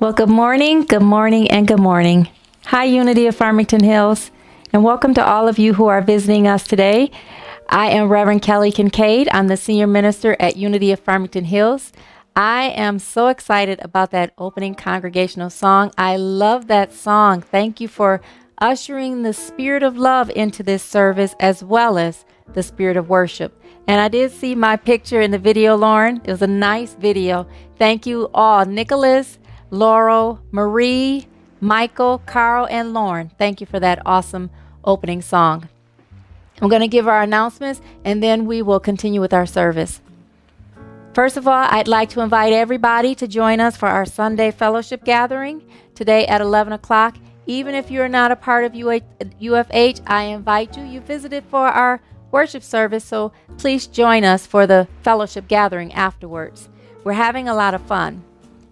Well, good morning, good morning, and good morning. Hi, Unity of Farmington Hills, and welcome to all of you who are visiting us today. I am Reverend Kelly Kincaid. I'm the senior minister at Unity of Farmington Hills. I am so excited about that opening congregational song. I love that song. Thank you for ushering the spirit of love into this service as well as the spirit of worship. And I did see my picture in the video, Lauren. It was a nice video. Thank you all. Nicholas, Laurel, Marie, Michael, Carl, and Lauren. Thank you for that awesome opening song. I'm going to give our announcements and then we will continue with our service. First of all, I'd like to invite everybody to join us for our Sunday fellowship gathering today at 11 o'clock. Even if you're not a part of UFH, I invite you. You visited for our worship service, so please join us for the fellowship gathering afterwards. We're having a lot of fun.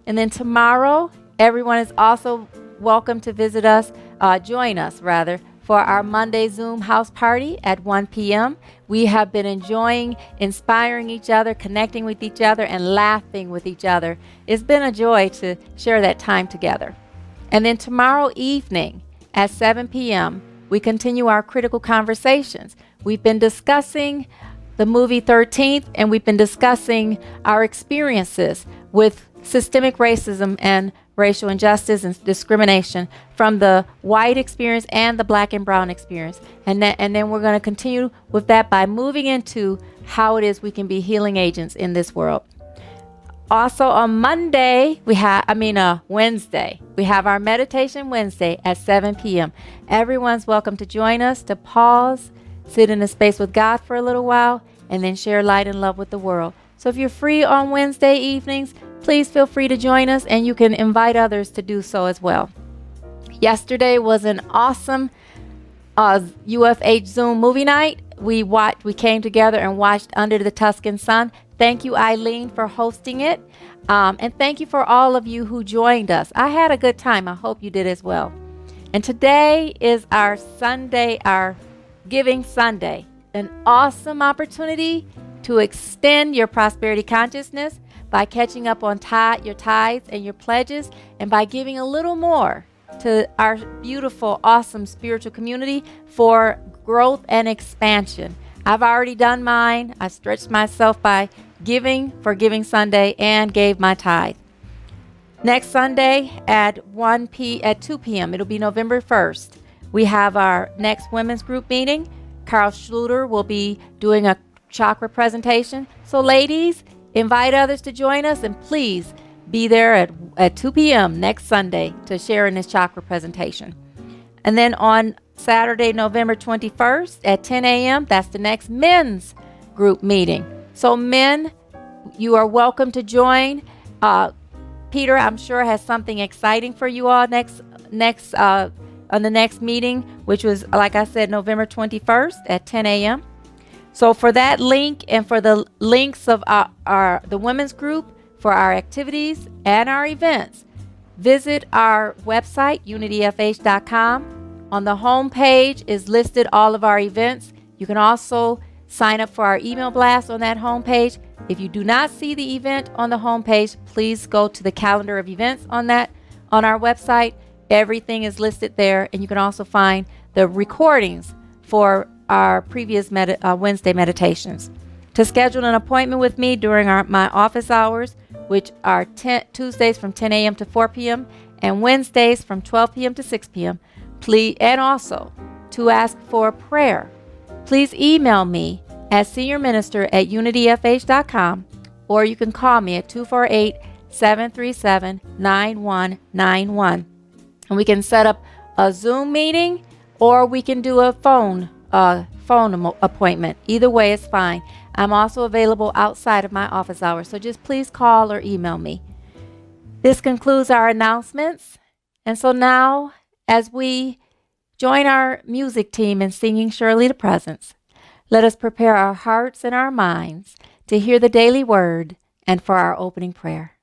And then tomorrow, everyone is also welcome to visit us, uh, join us rather, for our Monday Zoom house party at 1 p.m. We have been enjoying inspiring each other, connecting with each other, and laughing with each other. It's been a joy to share that time together. And then tomorrow evening at 7 p.m., we continue our critical conversations. We've been discussing the movie 13th, and we've been discussing our experiences with systemic racism and racial injustice and discrimination from the white experience and the black and brown experience. And, then, and then we're going to continue with that by moving into how it is we can be healing agents in this world. Also on Monday, we have, I mean, uh, Wednesday, we have our meditation Wednesday at 7 p.m. Everyone's welcome to join us to pause, sit in a space with God for a little while, and then share light and love with the world. So if you're free on Wednesday evenings, please feel free to join us and you can invite others to do so as well. Yesterday was an awesome uh, UFH Zoom movie night. We watched, we came together and watched Under the Tuscan Sun. Thank you, Eileen, for hosting it. Um, and thank you for all of you who joined us. I had a good time. I hope you did as well. And today is our Sunday, our Giving Sunday, an awesome opportunity to extend your prosperity consciousness by catching up on tie, your tithes and your pledges and by giving a little more to our beautiful, awesome spiritual community for growth and expansion. I've already done mine. I stretched myself by giving for Giving Sunday and gave my tithe. Next Sunday at 1 p at 2 p.m. It'll be November 1st. We have our next women's group meeting. Carl Schluter will be doing a chakra presentation. So ladies, invite others to join us and please be there at, at 2 p.m. next Sunday to share in this chakra presentation. And then on Saturday, November 21st at 10 a.m., that's the next men's group meeting. So, men, you are welcome to join. Uh, Peter, I'm sure has something exciting for you all next next uh, on the next meeting, which was like I said, November 21st at 10 a.m. So for that link and for the links of our, our the women's group for our activities and our events, visit our website unityfh.com. On the home page is listed all of our events. You can also Sign up for our email blast on that home page. If you do not see the event on the home page, please go to the calendar of events on that on our website. Everything is listed there, and you can also find the recordings for our previous med- uh, Wednesday meditations. To schedule an appointment with me during our, my office hours, which are ten, Tuesdays from 10 a.m. to 4 p.m. and Wednesdays from 12 p.m. to 6 p.m., please, and also to ask for prayer please email me at seniorminister at unityfh.com or you can call me at 248 737 9191. And we can set up a Zoom meeting or we can do a phone uh, phone appointment. Either way is fine. I'm also available outside of my office hours, so just please call or email me. This concludes our announcements. And so now, as we Join our music team in singing Surely the Presence. Let us prepare our hearts and our minds to hear the daily word and for our opening prayer.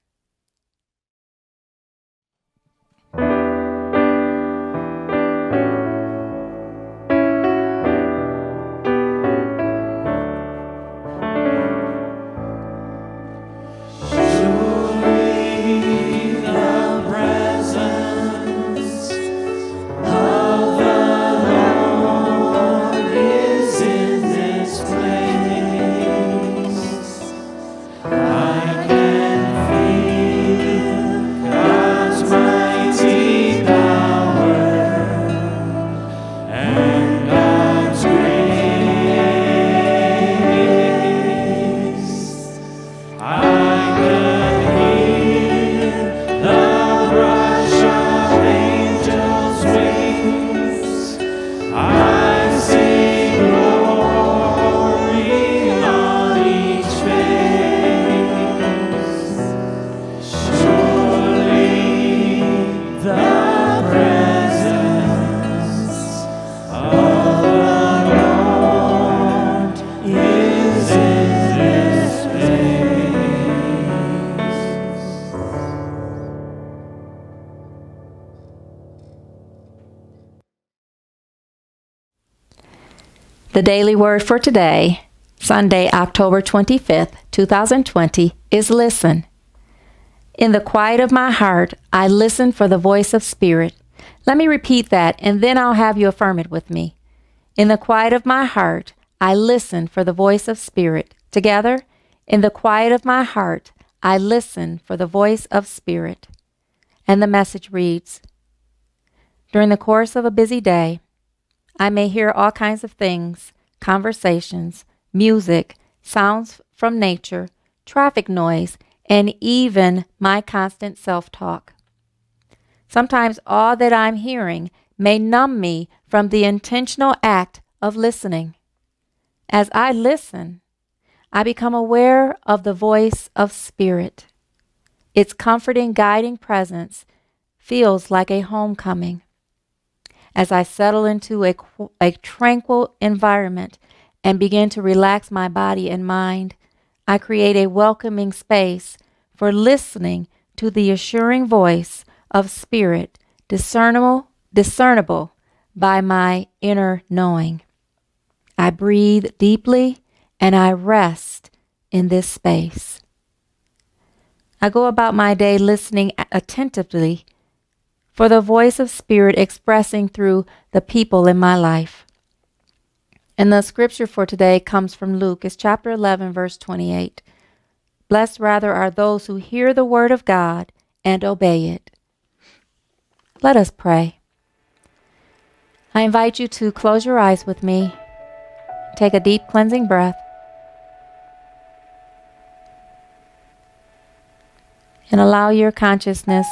The daily word for today, Sunday, October 25th, 2020, is listen. In the quiet of my heart, I listen for the voice of Spirit. Let me repeat that, and then I'll have you affirm it with me. In the quiet of my heart, I listen for the voice of Spirit. Together, in the quiet of my heart, I listen for the voice of Spirit. And the message reads During the course of a busy day, I may hear all kinds of things conversations, music, sounds from nature, traffic noise, and even my constant self talk. Sometimes all that I'm hearing may numb me from the intentional act of listening. As I listen, I become aware of the voice of Spirit. Its comforting, guiding presence feels like a homecoming. As I settle into a, a tranquil environment and begin to relax my body and mind, I create a welcoming space for listening to the assuring voice of spirit, discernible, discernible by my inner knowing. I breathe deeply and I rest in this space. I go about my day listening attentively for the voice of Spirit expressing through the people in my life. And the scripture for today comes from Luke, it's chapter 11, verse 28. Blessed rather are those who hear the word of God and obey it. Let us pray. I invite you to close your eyes with me. Take a deep cleansing breath. And allow your consciousness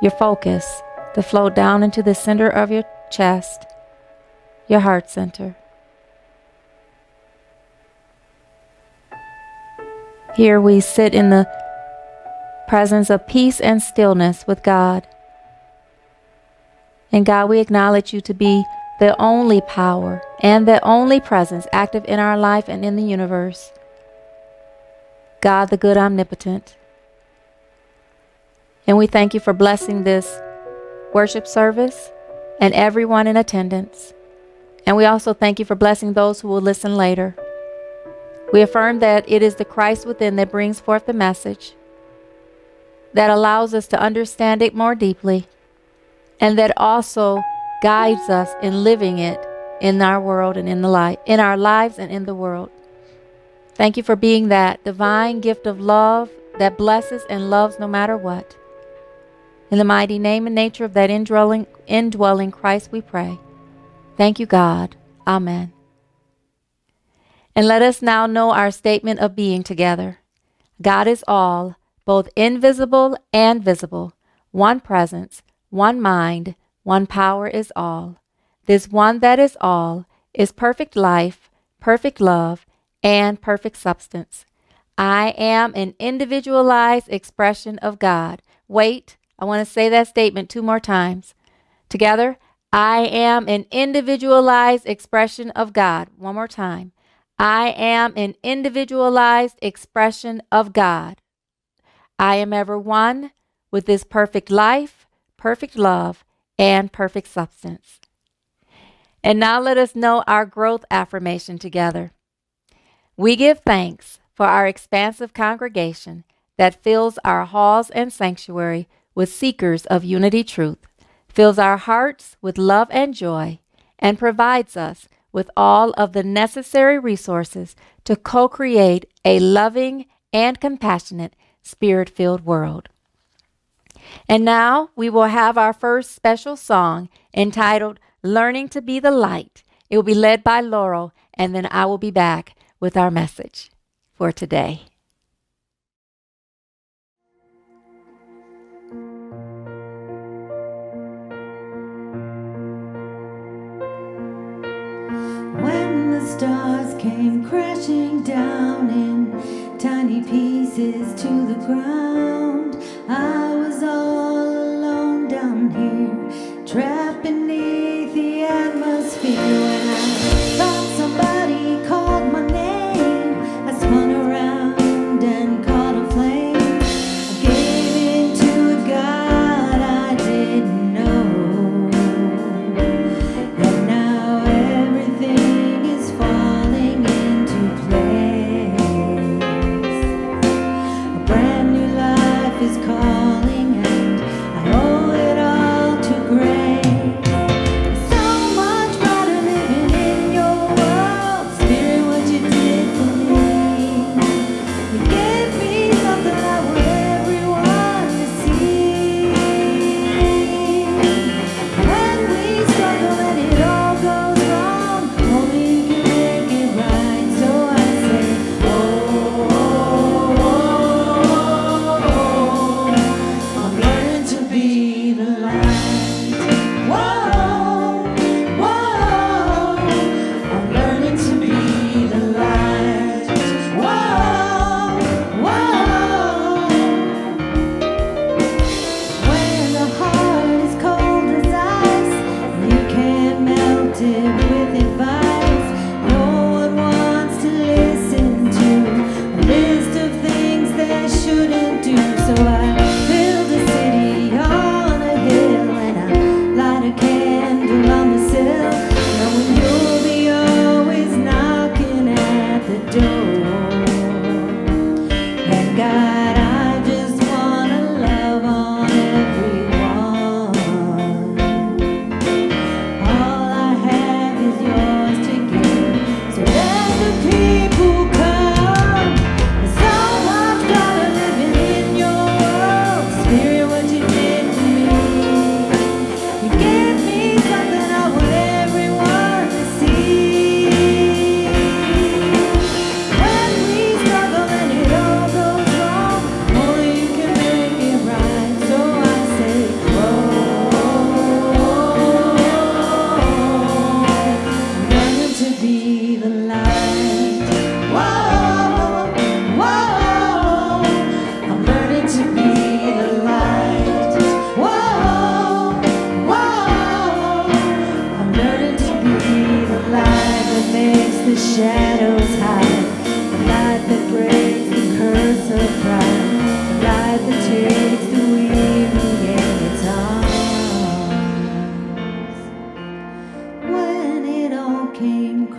your focus to flow down into the center of your chest, your heart center. Here we sit in the presence of peace and stillness with God. And God, we acknowledge you to be the only power and the only presence active in our life and in the universe. God, the good omnipotent. And we thank you for blessing this worship service and everyone in attendance. And we also thank you for blessing those who will listen later. We affirm that it is the Christ within that brings forth the message, that allows us to understand it more deeply, and that also guides us in living it in our world and in the life, in our lives and in the world. Thank you for being that divine gift of love that blesses and loves no matter what. In the mighty name and nature of that indwelling, indwelling Christ, we pray. Thank you, God. Amen. And let us now know our statement of being together. God is all, both invisible and visible, one presence, one mind, one power is all. This one that is all is perfect life, perfect love, and perfect substance. I am an individualized expression of God. Wait, I want to say that statement two more times. Together, I am an individualized expression of God. One more time. I am an individualized expression of God. I am ever one with this perfect life, perfect love, and perfect substance. And now let us know our growth affirmation together. We give thanks for our expansive congregation that fills our halls and sanctuary with seekers of unity truth, fills our hearts with love and joy, and provides us with all of the necessary resources to co create a loving and compassionate, spirit filled world. And now we will have our first special song entitled Learning to Be the Light. It will be led by Laurel, and then I will be back with our message for today. Stars came crashing down in tiny pieces to the ground. I was all alone down here, trapped beneath the atmosphere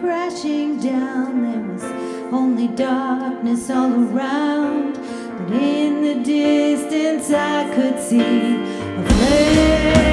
crashing down, there was only darkness all around. But in the distance, I could see a flame.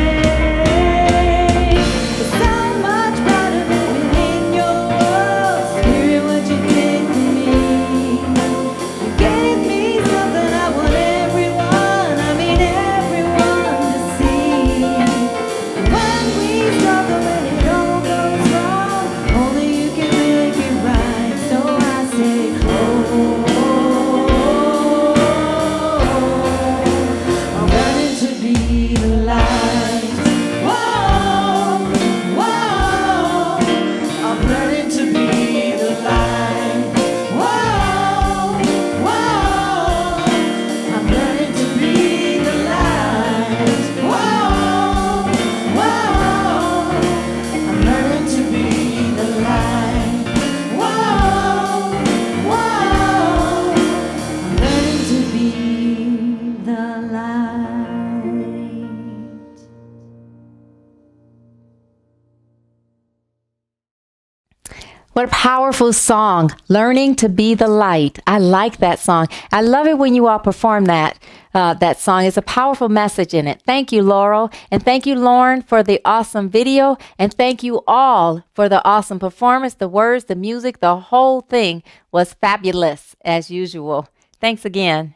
Powerful song, Learning to Be the Light. I like that song. I love it when you all perform that. Uh, that song It's a powerful message in it. Thank you, Laurel. And thank you, Lauren, for the awesome video. And thank you all for the awesome performance. The words, the music, the whole thing was fabulous as usual. Thanks again.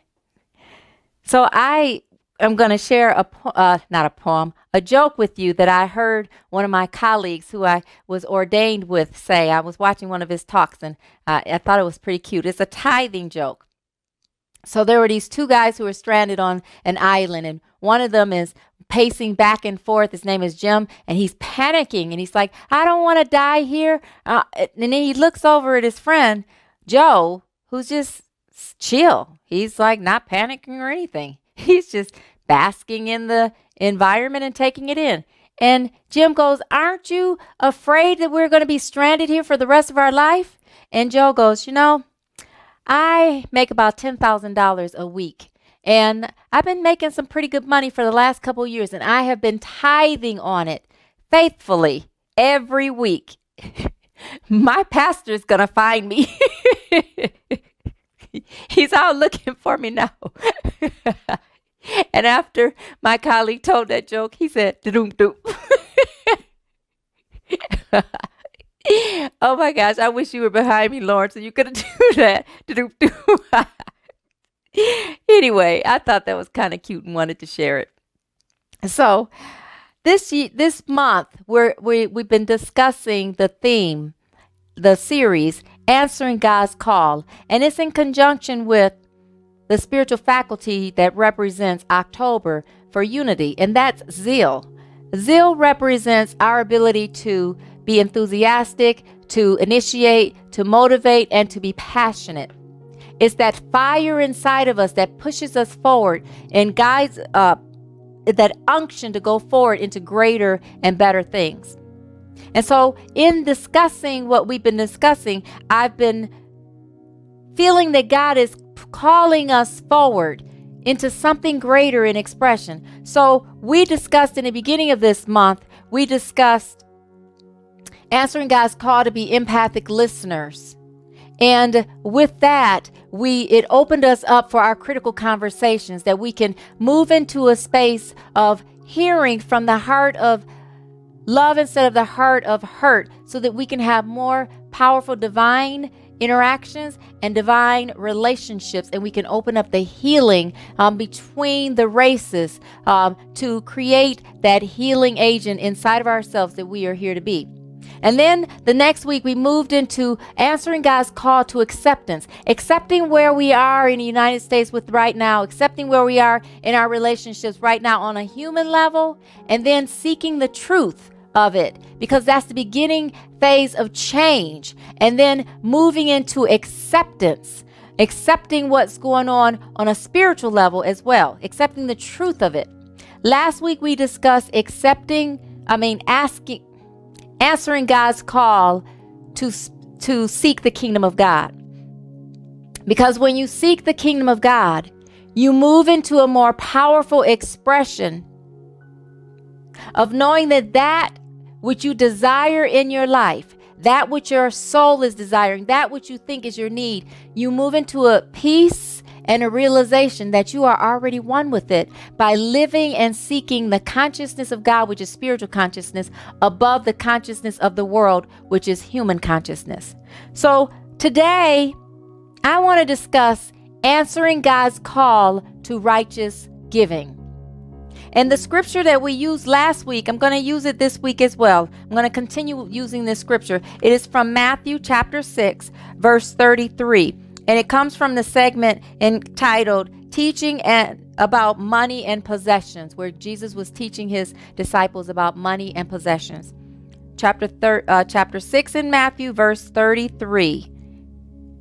So I am going to share a po- uh, not a poem, a joke with you that I heard one of my colleagues who I was ordained with say. I was watching one of his talks and uh, I thought it was pretty cute. It's a tithing joke. So there were these two guys who were stranded on an island, and one of them is pacing back and forth. His name is Jim, and he's panicking, and he's like, "I don't want to die here." Uh, and then he looks over at his friend Joe, who's just chill. He's like not panicking or anything. He's just basking in the environment and taking it in. And Jim goes, Aren't you afraid that we're going to be stranded here for the rest of our life? And Joe goes, You know, I make about $10,000 a week. And I've been making some pretty good money for the last couple years, and I have been tithing on it faithfully every week. My pastor's going to find me. He's out looking for me now. and after my colleague told that joke, he said, doom doom. oh my gosh, I wish you were behind me, Lauren, so you could do that. Anyway, I thought that was kind of cute and wanted to share it. So, this this month we're, we we've been discussing the theme, the series answering God's call, and it's in conjunction with the spiritual faculty that represents October for unity, and that's zeal. Zeal represents our ability to be enthusiastic, to initiate, to motivate, and to be passionate. It's that fire inside of us that pushes us forward and guides uh, that unction to go forward into greater and better things. And so, in discussing what we've been discussing, I've been feeling that God is calling us forward into something greater in expression. So, we discussed in the beginning of this month, we discussed answering God's call to be empathic listeners. And with that, we it opened us up for our critical conversations that we can move into a space of hearing from the heart of love instead of the heart of hurt so that we can have more powerful divine interactions and divine relationships and we can open up the healing um, between the races um, to create that healing agent inside of ourselves that we are here to be. And then the next week, we moved into answering God's call to acceptance, accepting where we are in the United States with right now, accepting where we are in our relationships right now on a human level, and then seeking the truth of it because that's the beginning phase of change. And then moving into acceptance, accepting what's going on on a spiritual level as well, accepting the truth of it. Last week, we discussed accepting, I mean, asking answering God's call to, to seek the kingdom of God. Because when you seek the kingdom of God, you move into a more powerful expression of knowing that that which you desire in your life, that which your soul is desiring, that which you think is your need, you move into a peace and a realization that you are already one with it by living and seeking the consciousness of God, which is spiritual consciousness, above the consciousness of the world, which is human consciousness. So today, I want to discuss answering God's call to righteous giving. And the scripture that we used last week, I'm going to use it this week as well. I'm going to continue using this scripture. It is from Matthew chapter 6, verse 33. And it comes from the segment entitled Teaching and about money and possessions, where Jesus was teaching his disciples about money and possessions. Chapter thir- uh, chapter 6 in Matthew, verse 33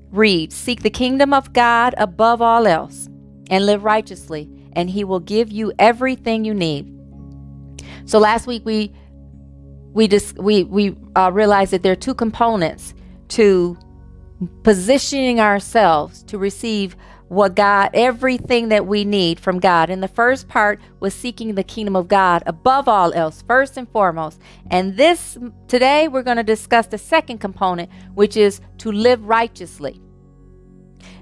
reads, Seek the kingdom of God above all else and live righteously, and he will give you everything you need. So last week we we just we we uh, realized that there are two components to positioning ourselves to receive what God, everything that we need from God. And the first part was seeking the kingdom of God above all else, first and foremost. And this today we're going to discuss the second component, which is to live righteously.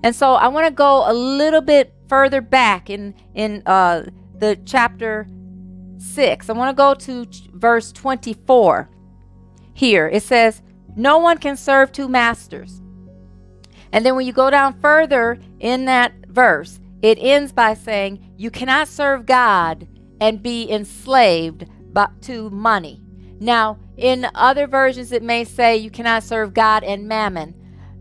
And so I want to go a little bit further back in in uh, the chapter six. I want to go to verse 24. Here it says, "No one can serve two masters." And then when you go down further in that verse, it ends by saying, You cannot serve God and be enslaved to money. Now, in other versions, it may say you cannot serve God and mammon.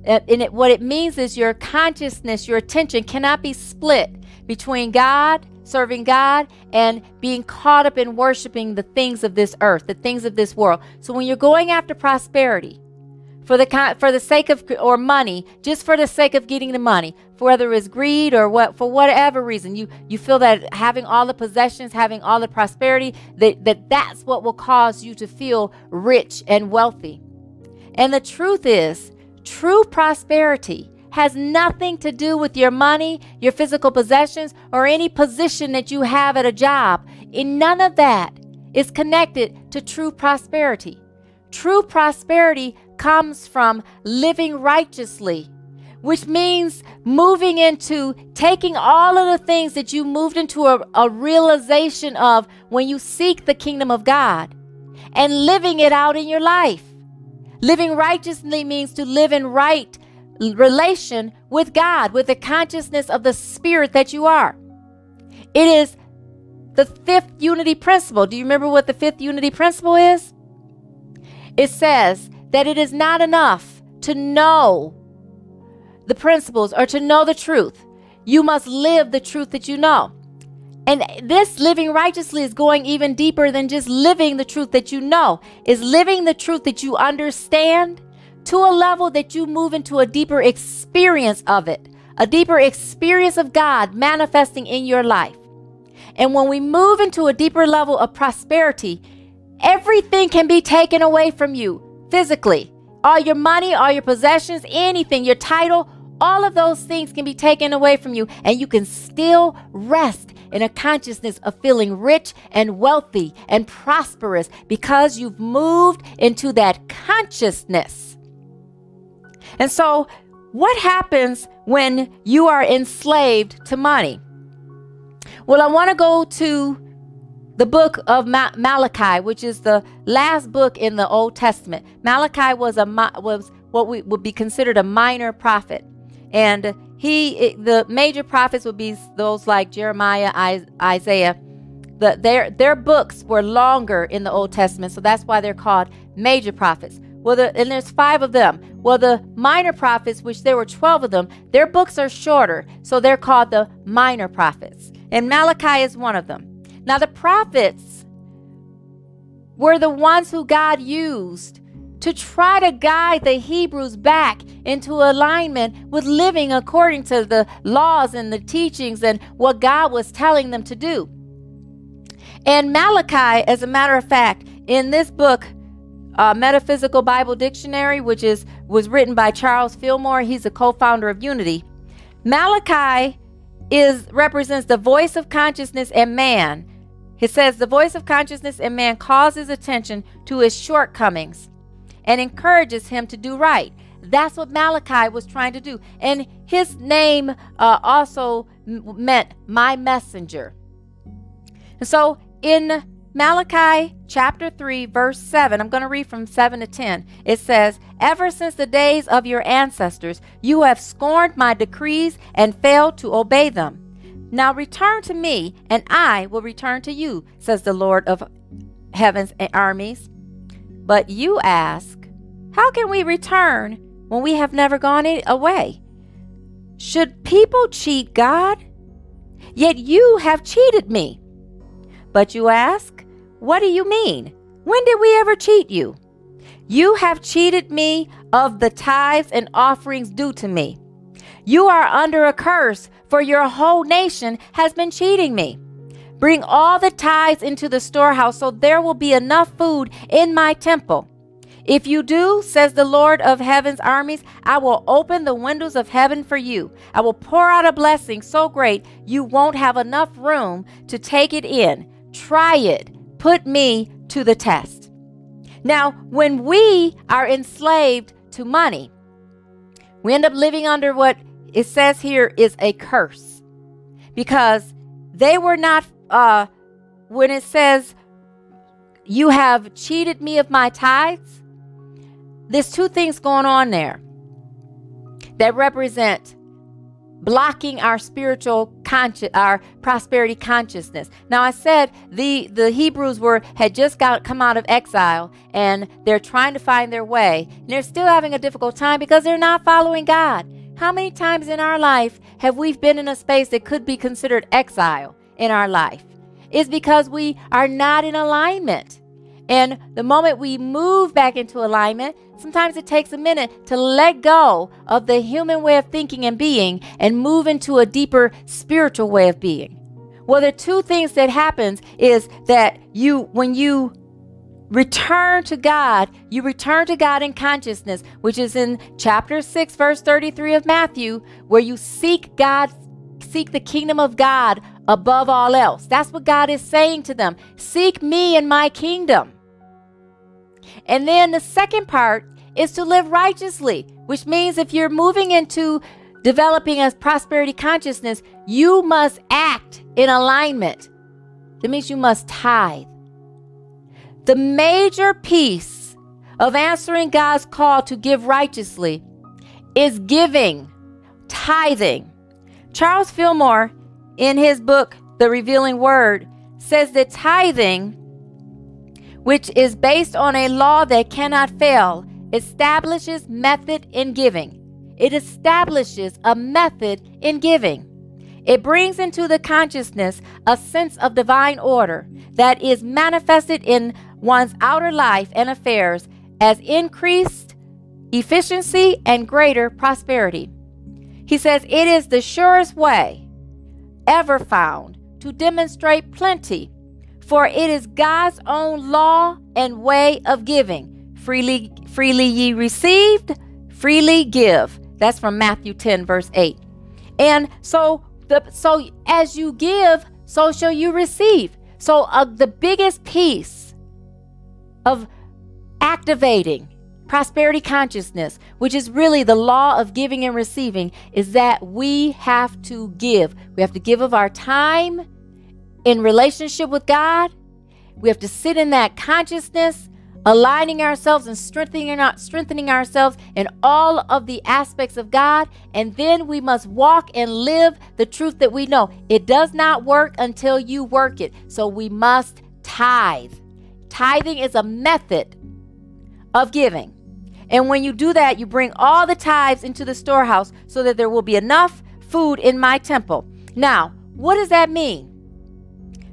Uh, and it, what it means is your consciousness, your attention cannot be split between God, serving God, and being caught up in worshiping the things of this earth, the things of this world. So when you're going after prosperity, for the for the sake of or money, just for the sake of getting the money, for whether it's greed or what for whatever reason, you you feel that having all the possessions, having all the prosperity, that, that that's what will cause you to feel rich and wealthy. And the truth is, true prosperity has nothing to do with your money, your physical possessions, or any position that you have at a job. In none of that is connected to true prosperity. True prosperity comes from living righteously, which means moving into taking all of the things that you moved into a, a realization of when you seek the kingdom of God and living it out in your life. Living righteously means to live in right relation with God, with the consciousness of the spirit that you are. It is the fifth unity principle. Do you remember what the fifth unity principle is? It says that it is not enough to know the principles or to know the truth. You must live the truth that you know. And this living righteously is going even deeper than just living the truth that you know, is living the truth that you understand to a level that you move into a deeper experience of it, a deeper experience of God manifesting in your life. And when we move into a deeper level of prosperity, everything can be taken away from you physically. All your money, all your possessions, anything, your title, all of those things can be taken away from you, and you can still rest in a consciousness of feeling rich and wealthy and prosperous because you've moved into that consciousness. And so, what happens when you are enslaved to money? Well, I want to go to the book of Ma- Malachi, which is the last book in the Old Testament. Malachi was a was what we would be considered a minor prophet, and he the major prophets would be those like Jeremiah, Isaiah. The, their their books were longer in the Old Testament, so that's why they're called major prophets. Well, the, and there's five of them. Well, the minor prophets, which there were 12 of them, their books are shorter, so they're called the minor prophets. And Malachi is one of them. Now, the prophets were the ones who God used to try to guide the Hebrews back into alignment with living according to the laws and the teachings and what God was telling them to do. And Malachi, as a matter of fact, in this book, uh, Metaphysical Bible Dictionary, which is was written by Charles Fillmore, he's a co-founder of Unity. Malachi is represents the voice of consciousness and man it says, The voice of consciousness in man calls his attention to his shortcomings and encourages him to do right. That's what Malachi was trying to do. And his name uh, also m- meant my messenger. And so in Malachi chapter 3, verse 7, I'm going to read from 7 to 10. It says, Ever since the days of your ancestors, you have scorned my decrees and failed to obey them. Now return to me, and I will return to you, says the Lord of heaven's armies. But you ask, How can we return when we have never gone away? Should people cheat God? Yet you have cheated me. But you ask, What do you mean? When did we ever cheat you? You have cheated me of the tithes and offerings due to me. You are under a curse, for your whole nation has been cheating me. Bring all the tithes into the storehouse, so there will be enough food in my temple. If you do, says the Lord of heaven's armies, I will open the windows of heaven for you. I will pour out a blessing so great you won't have enough room to take it in. Try it. Put me to the test. Now, when we are enslaved to money, we end up living under what it says here is a curse because they were not uh when it says you have cheated me of my tithes there's two things going on there that represent blocking our spiritual conscious our prosperity consciousness. Now i said the the hebrews were had just got come out of exile and they're trying to find their way and they're still having a difficult time because they're not following god. How many times in our life have we been in a space that could be considered exile in our life? It's because we are not in alignment. And the moment we move back into alignment, sometimes it takes a minute to let go of the human way of thinking and being and move into a deeper spiritual way of being. Well, the two things that happens is that you when you return to God. You return to God in consciousness, which is in chapter 6, verse 33 of Matthew, where you seek God, seek the kingdom of God above all else. That's what God is saying to them. Seek me and my kingdom. And then the second part is to live righteously, which means if you're moving into developing a prosperity consciousness, you must act in alignment. That means you must tithe. The major piece of answering God's call to give righteously is giving, tithing. Charles Fillmore, in his book, The Revealing Word, says that tithing, which is based on a law that cannot fail, establishes method in giving. It establishes a method in giving. It brings into the consciousness a sense of divine order that is manifested in one's outer life and affairs as increased efficiency and greater prosperity. He says it is the surest way ever found to demonstrate plenty For it is God's own law and way of giving. Freely, freely ye received, freely give. That's from Matthew 10, verse 8. And so the so as you give, so shall you receive. So uh, the biggest piece of activating prosperity consciousness, which is really the law of giving and receiving, is that we have to give. We have to give of our time in relationship with God. We have to sit in that consciousness, aligning ourselves and strengthening, strengthening ourselves in all of the aspects of God. And then we must walk and live the truth that we know. It does not work until you work it. So we must tithe. Tithing is a method of giving. And when you do that, you bring all the tithes into the storehouse so that there will be enough food in my temple. Now, what does that mean?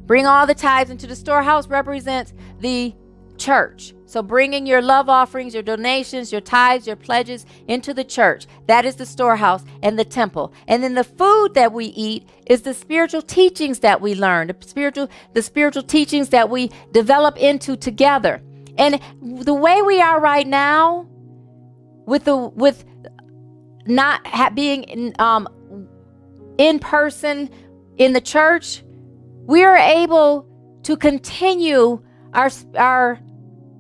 Bring all the tithes into the storehouse represents the church. So bringing your love offerings, your donations, your tithes, your pledges into the church. That is the storehouse and the temple. And then the food that we eat is the spiritual teachings that we learn, the spiritual the spiritual teachings that we develop into together. And the way we are right now with the with not ha- being in, um in person in the church, we are able to continue our, our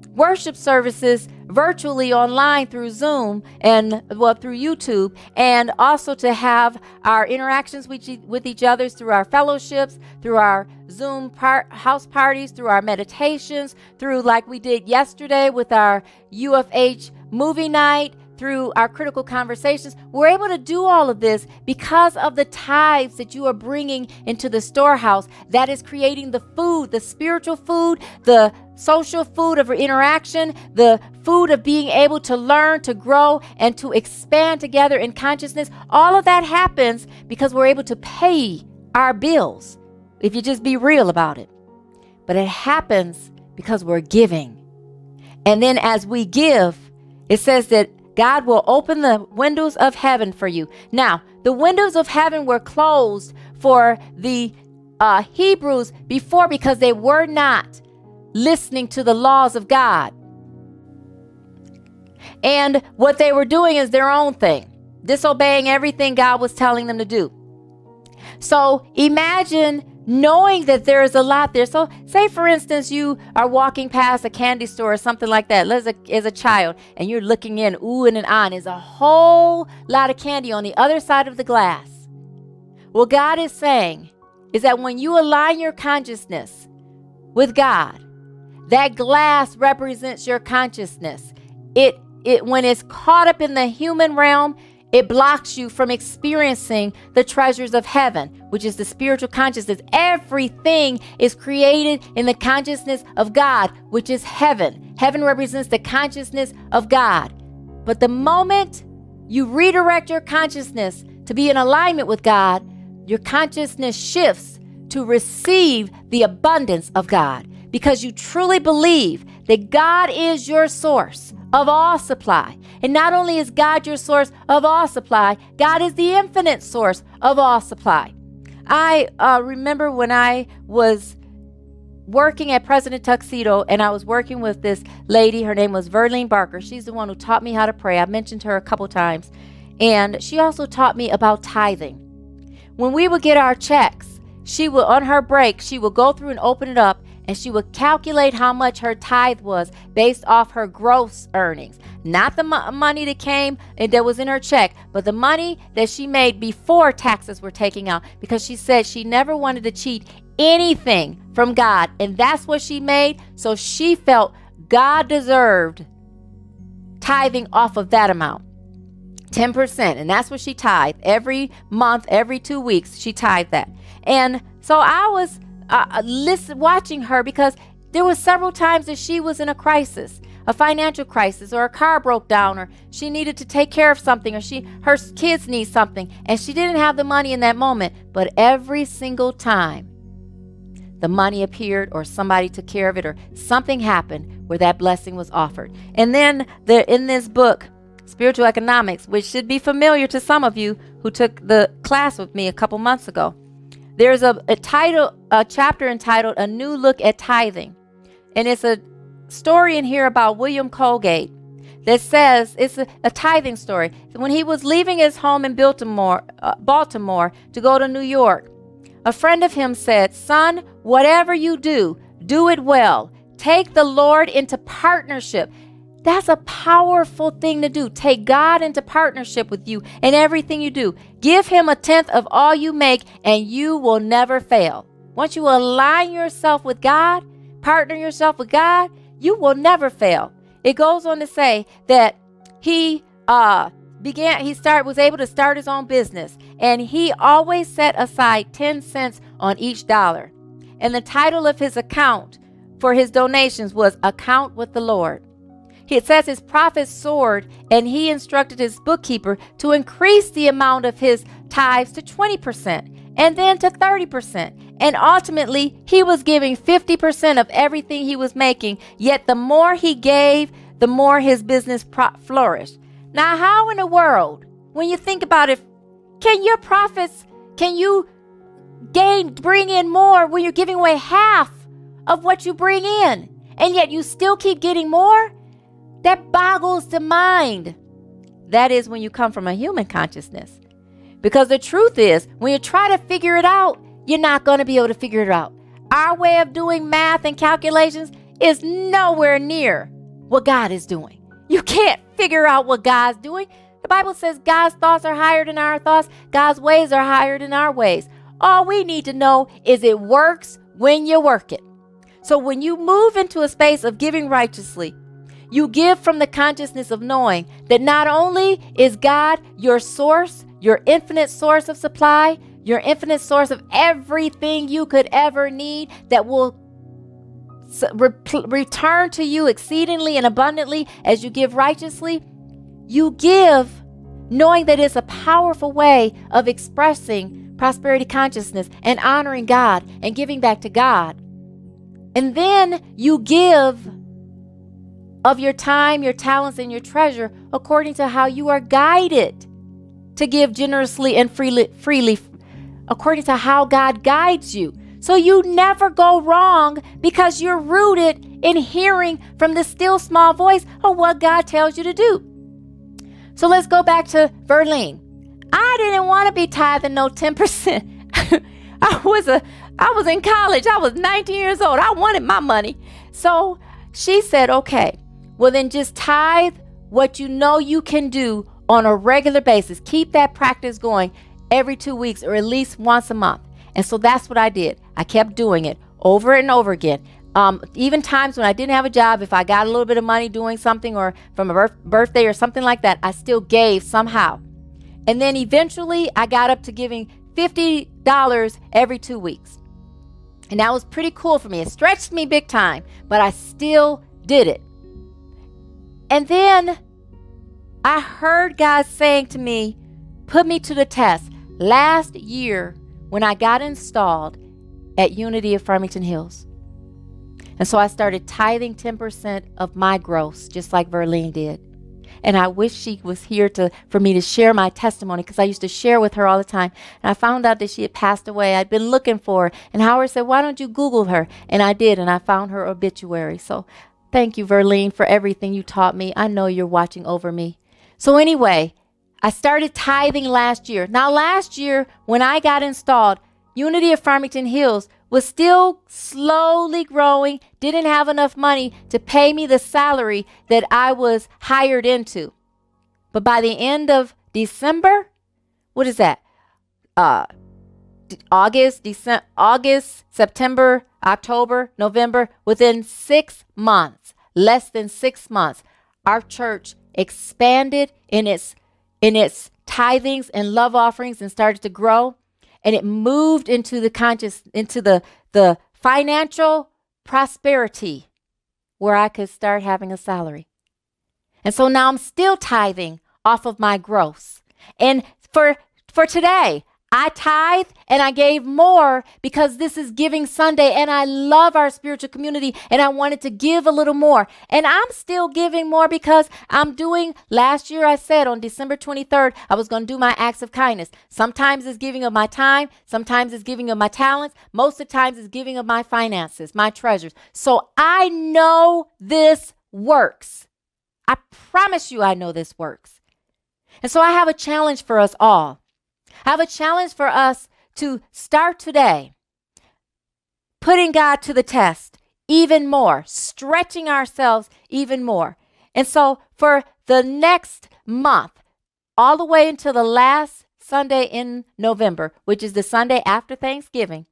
worship services virtually online through Zoom and well through YouTube and also to have our interactions with, with each other through our fellowships, through our Zoom house parties, through our meditations, through like we did yesterday with our UFH movie night through our critical conversations, we're able to do all of this because of the tithes that you are bringing into the storehouse that is creating the food, the spiritual food, the social food of interaction, the food of being able to learn, to grow, and to expand together in consciousness. All of that happens because we're able to pay our bills, if you just be real about it. But it happens because we're giving. And then as we give, it says that God will open the windows of heaven for you. Now, the windows of heaven were closed for the uh, Hebrews before because they were not listening to the laws of God. And what they were doing is their own thing, disobeying everything God was telling them to do. So imagine knowing that there is a lot there. So, say for instance, you are walking past a candy store or something like that as a, as a child, and you're looking in, ooh and on. There's a whole lot of candy on the other side of the glass. What God is saying is that when you align your consciousness with God, that glass represents your consciousness. It it when it's caught up in the human realm, it blocks you from experiencing the treasures of heaven, which is the spiritual consciousness. Everything is created in the consciousness of God, which is heaven. Heaven represents the consciousness of God. But the moment you redirect your consciousness to be in alignment with God, your consciousness shifts to receive the abundance of God because you truly believe that God is your source of all supply. And not only is God your source of all supply, God is the infinite source of all supply. I uh, remember when I was working at President Tuxedo and I was working with this lady. Her name was Verlene Barker. She's the one who taught me how to pray. I mentioned her a couple times. And she also taught me about tithing. When we would get our checks, she would, on her break, she would go through and open it up and she would calculate how much her tithe was based off her gross earnings. Not the mo- money that came and that was in her check, but the money that she made before taxes were taken out because she said she never wanted to cheat anything from God. And that's what she made. So she felt God deserved tithing off of that amount. 10%. And that's what she tithed every month, every two weeks. She tithed that. And so I was uh, listen, watching her because there were several times that she was in a crisis, a financial crisis, or a car broke down, or she needed to take care of something, or she her kids need something, and she didn't have the money in that moment. But every single time, the money appeared, or somebody took care of it, or something happened where that blessing was offered. And then there in this book, Spiritual Economics, which should be familiar to some of you who took the class with me a couple months ago there's a, a title, a chapter entitled "A New Look at Tithing," and it's a story in here about William Colgate that says it's a, a tithing story. When he was leaving his home in Baltimore, uh, Baltimore to go to New York, a friend of him said, "Son, whatever you do, do it well. Take the Lord into partnership." That's a powerful thing to do. Take God into partnership with you in everything you do. Give Him a tenth of all you make, and you will never fail. Once you align yourself with God, partner yourself with God, you will never fail. It goes on to say that he uh, began, he start was able to start his own business, and he always set aside 10 cents on each dollar. And the title of his account for his donations was Account with the Lord. It says his profits soared, and he instructed his bookkeeper to increase the amount of his tithes to 20% and then to 30%. And ultimately, he was giving 50% of everything he was making, yet the more he gave, the more his business pro- flourished. Now, how in the world, when you think about it, can your profits, can you gain, bring in more when you're giving away half of what you bring in? And yet you still keep getting more? That boggles the mind. That is when you come from a human consciousness. Because the truth is, when you try to figure it out, you're not going to be able to figure it out. Our way of doing math and calculations is nowhere near what God is doing. You can't figure out what God's doing. The Bible says God's thoughts are higher than our thoughts, God's ways are higher than our ways. All we need to know is it works when you work it. So when you move into a space of giving righteously, you give from the consciousness of knowing that not only is God your source, your infinite source of supply, your infinite source of everything you could ever need that will re- return to you exceedingly and abundantly as you give righteously, you give knowing that it's a powerful way of expressing prosperity consciousness and honoring God and giving back to God. And then you give of your time, your talents, and your treasure according to how you are guided to give generously and freely, freely according to how God guides you. So you never go wrong because you're rooted in hearing from the still small voice of what God tells you to do. So let's go back to Verlene. I didn't want to be tithing no 10%. I was a I was in college. I was 19 years old. I wanted my money. So she said, "Okay, well, then just tithe what you know you can do on a regular basis. Keep that practice going every two weeks or at least once a month. And so that's what I did. I kept doing it over and over again. Um, even times when I didn't have a job, if I got a little bit of money doing something or from a birth- birthday or something like that, I still gave somehow. And then eventually I got up to giving $50 every two weeks. And that was pretty cool for me. It stretched me big time, but I still did it. And then I heard God saying to me, put me to the test. Last year, when I got installed at Unity of Farmington Hills. And so I started tithing 10% of my gross, just like Verlene did. And I wish she was here to for me to share my testimony because I used to share with her all the time. And I found out that she had passed away. I'd been looking for her. And Howard said, Why don't you Google her? And I did, and I found her obituary. So Thank you, Verlene, for everything you taught me. I know you're watching over me. So, anyway, I started tithing last year. Now, last year, when I got installed, Unity of Farmington Hills was still slowly growing, didn't have enough money to pay me the salary that I was hired into. But by the end of December, what is that? Uh, August, December, August, September, October, November, within six months, less than six months, our church expanded in its in its tithings and love offerings and started to grow and it moved into the conscious into the the financial prosperity where I could start having a salary. And so now I'm still tithing off of my gross. And for for today, I tithe and I gave more because this is Giving Sunday and I love our spiritual community and I wanted to give a little more. And I'm still giving more because I'm doing, last year I said on December 23rd, I was going to do my acts of kindness. Sometimes it's giving of my time, sometimes it's giving of my talents, most of the times it's giving of my finances, my treasures. So I know this works. I promise you, I know this works. And so I have a challenge for us all. I have a challenge for us to start today putting God to the test even more, stretching ourselves even more. And so for the next month, all the way until the last Sunday in November, which is the Sunday after Thanksgiving,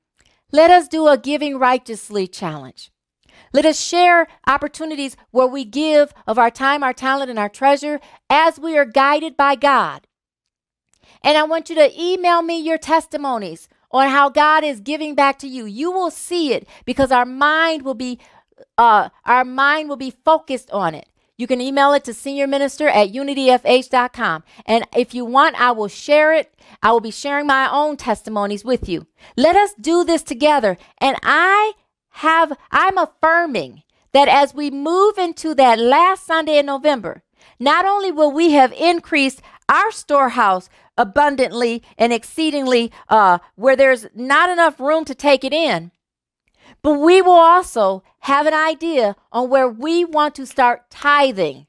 let us do a Giving Righteously challenge. Let us share opportunities where we give of our time, our talent, and our treasure as we are guided by God. And I want you to email me your testimonies on how God is giving back to you. You will see it because our mind will be uh, our mind will be focused on it. You can email it to senior minister at unityfh.com. And if you want, I will share it. I will be sharing my own testimonies with you. Let us do this together. And I have, I'm affirming that as we move into that last Sunday in November, not only will we have increased our storehouse abundantly and exceedingly, uh, where there's not enough room to take it in, but we will also have an idea on where we want to start tithing.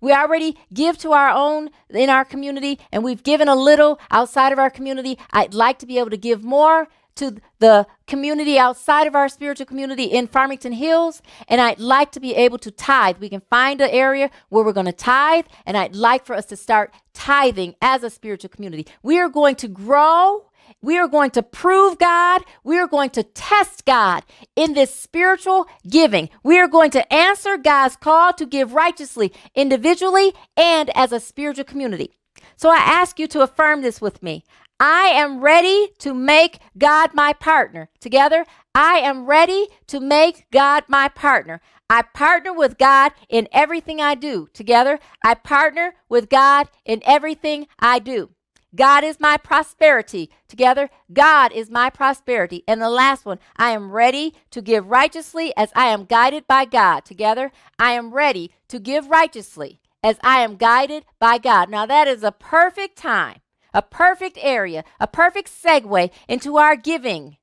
We already give to our own in our community, and we've given a little outside of our community. I'd like to be able to give more to the community outside of our spiritual community in Farmington Hills, and I'd like to be able to tithe. We can find an area where we're going to tithe, and I'd like for us to start tithing as a spiritual community. We are going to grow. We are going to prove God. We are going to test God in this spiritual giving. We are going to answer God's call to give righteously, individually, and as a spiritual community. So I ask you to affirm this with me. I am ready to make God my partner. Together, I am ready to make God my partner. I partner with God in everything I do. Together, I partner with God in everything I do. God is my prosperity. Together, God is my prosperity. And the last one, I am ready to give righteously as I am guided by God. Together, I am ready to give righteously as I am guided by God. Now, that is a perfect time a perfect area, a perfect segue into our giving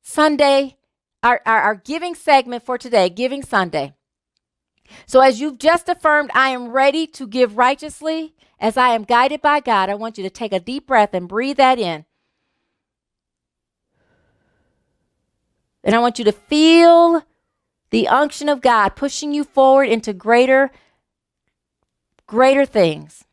Sunday, our, our, our, giving segment for today, Giving Sunday. So, as you've just affirmed, I am ready to give righteously as I am guided by God. I want you to take a deep breath and breathe that in. And I want you to feel the unction of God pushing you forward into greater, greater things.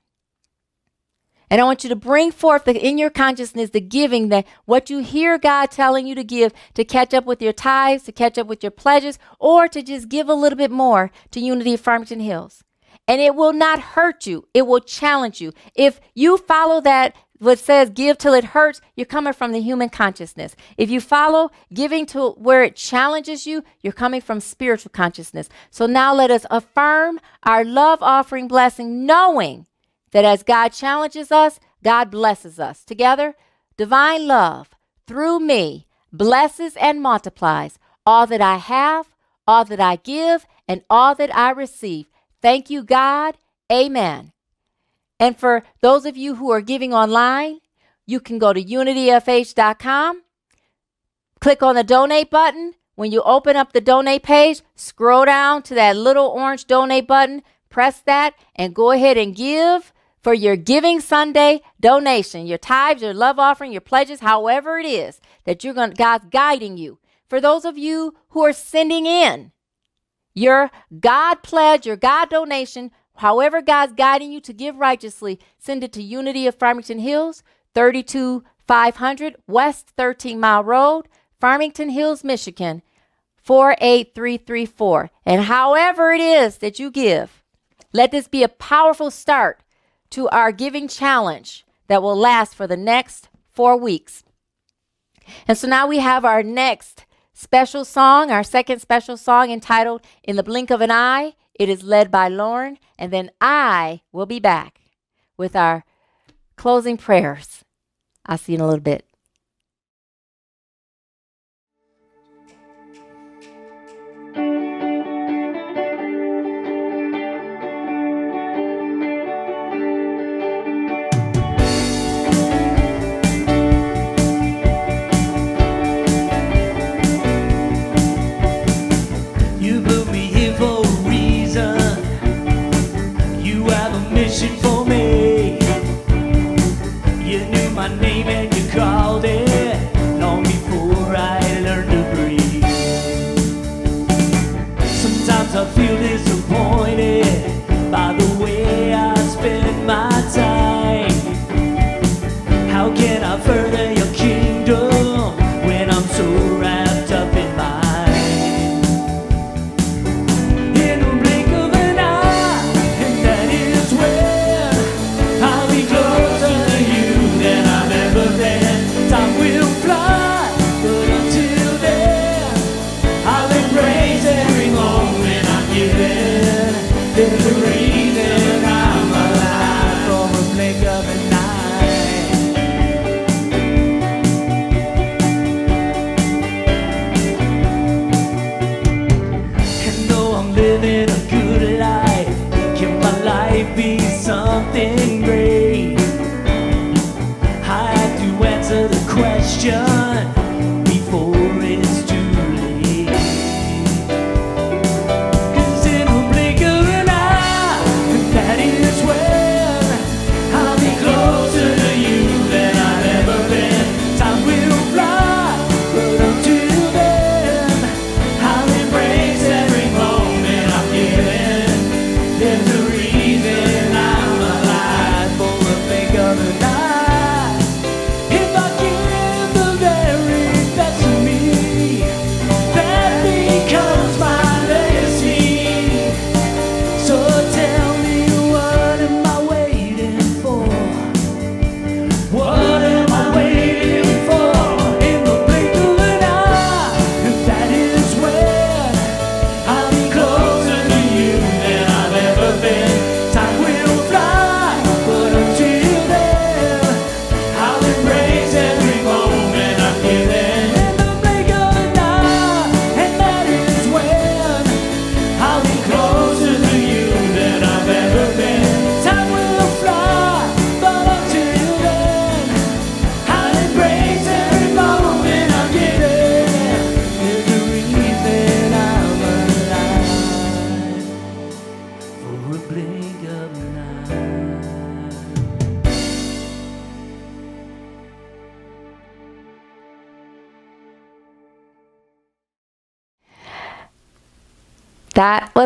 And I want you to bring forth the, in your consciousness the giving that what you hear God telling you to give to catch up with your tithes, to catch up with your pledges, or to just give a little bit more to Unity of Farmington Hills. And it will not hurt you, it will challenge you. If you follow that, what says give till it hurts, you're coming from the human consciousness. If you follow giving to where it challenges you, you're coming from spiritual consciousness. So now let us affirm our love offering blessing, knowing that as God challenges us, God blesses us. Together, divine love through me blesses and multiplies all that I have, all that I give, and all that I receive. Thank you, God. Amen. And for those of you who are giving online, you can go to unityfh.com, click on the donate button. When you open up the donate page, scroll down to that little orange donate button, press that, and go ahead and give for your Giving Sunday donation, your tithes, your love offering, your pledges, however it is that you're going God's guiding you. For those of you who are sending in your God pledge, your God donation, however God's guiding you to give righteously, send it to Unity of Farmington Hills, 32500 West 13 Mile Road, Farmington Hills, Michigan, 48334. And however it is that you give, let this be a powerful start to our giving challenge that will last for the next four weeks. And so now we have our next special song, our second special song entitled In the Blink of an Eye. It is led by Lauren, and then I will be back with our closing prayers. I'll see you in a little bit.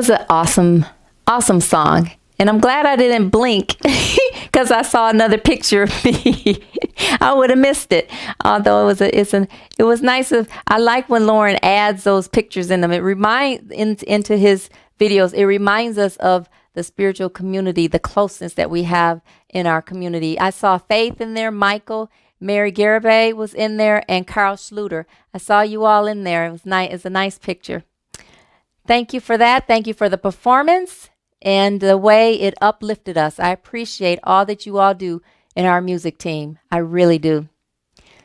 Was an awesome, awesome song. And I'm glad I didn't blink because I saw another picture of me. I would have missed it. Although it was a, it's an, it was nice of. I like when Lauren adds those pictures in them. It reminds in, into his videos. It reminds us of the spiritual community, the closeness that we have in our community. I saw Faith in there, Michael, Mary Garibay was in there, and Carl Schluter. I saw you all in there. It was nice. It's a nice picture. Thank you for that. Thank you for the performance and the way it uplifted us. I appreciate all that you all do in our music team. I really do.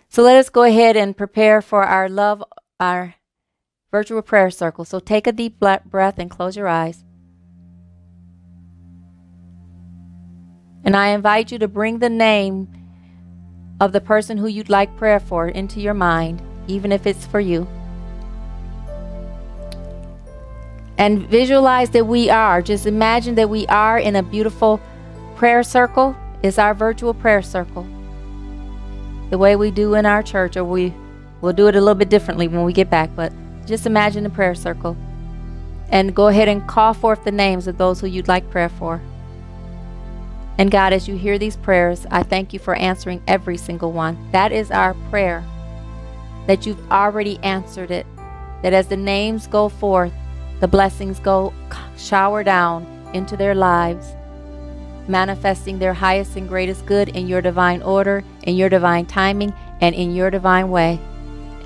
So let us go ahead and prepare for our love, our virtual prayer circle. So take a deep breath and close your eyes. And I invite you to bring the name of the person who you'd like prayer for into your mind, even if it's for you. And visualize that we are. Just imagine that we are in a beautiful prayer circle. It's our virtual prayer circle. The way we do in our church, or we will do it a little bit differently when we get back, but just imagine the prayer circle. And go ahead and call forth the names of those who you'd like prayer for. And God, as you hear these prayers, I thank you for answering every single one. That is our prayer, that you've already answered it. That as the names go forth, the blessings go shower down into their lives, manifesting their highest and greatest good in your divine order, in your divine timing, and in your divine way.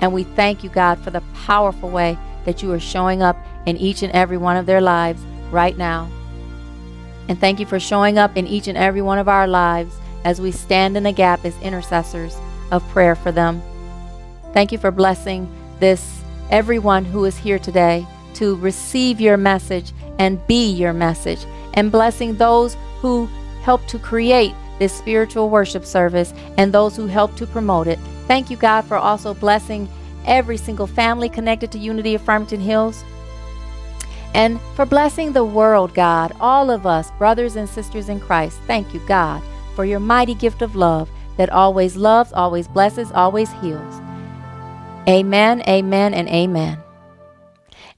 And we thank you, God, for the powerful way that you are showing up in each and every one of their lives right now. And thank you for showing up in each and every one of our lives as we stand in the gap as intercessors of prayer for them. Thank you for blessing this everyone who is here today to receive your message and be your message, and blessing those who help to create this spiritual worship service and those who help to promote it. Thank you, God, for also blessing every single family connected to Unity of Farmington Hills. And for blessing the world, God, all of us, brothers and sisters in Christ. Thank you, God, for your mighty gift of love that always loves, always blesses, always heals. Amen, amen, and amen.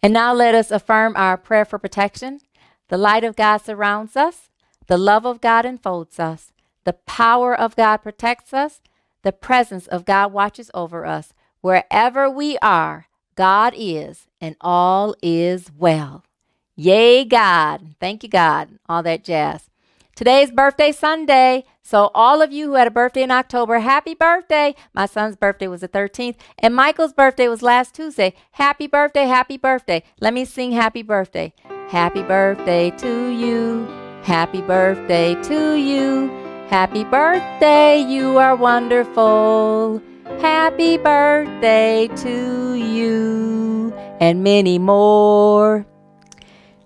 And now let us affirm our prayer for protection. The light of God surrounds us, the love of God enfolds us, the power of God protects us, the presence of God watches over us. Wherever we are, God is, and all is well. Yay, God. Thank you, God. All that jazz. Today is birthday Sunday. So, all of you who had a birthday in October, happy birthday. My son's birthday was the 13th, and Michael's birthday was last Tuesday. Happy birthday, happy birthday. Let me sing happy birthday. Happy birthday to you. Happy birthday to you. Happy birthday, you are wonderful. Happy birthday to you, and many more.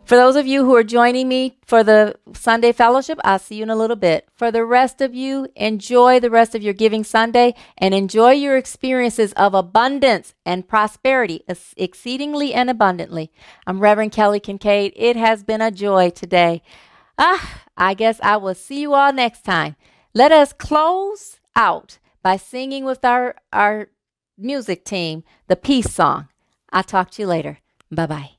For those of you who are joining me for the Sunday fellowship, I'll see you in a little bit. For the rest of you, enjoy the rest of your Giving Sunday and enjoy your experiences of abundance and prosperity exceedingly and abundantly. I'm Reverend Kelly Kincaid. It has been a joy today. Ah, I guess I will see you all next time. Let us close out by singing with our, our music team the peace song. I'll talk to you later. Bye bye.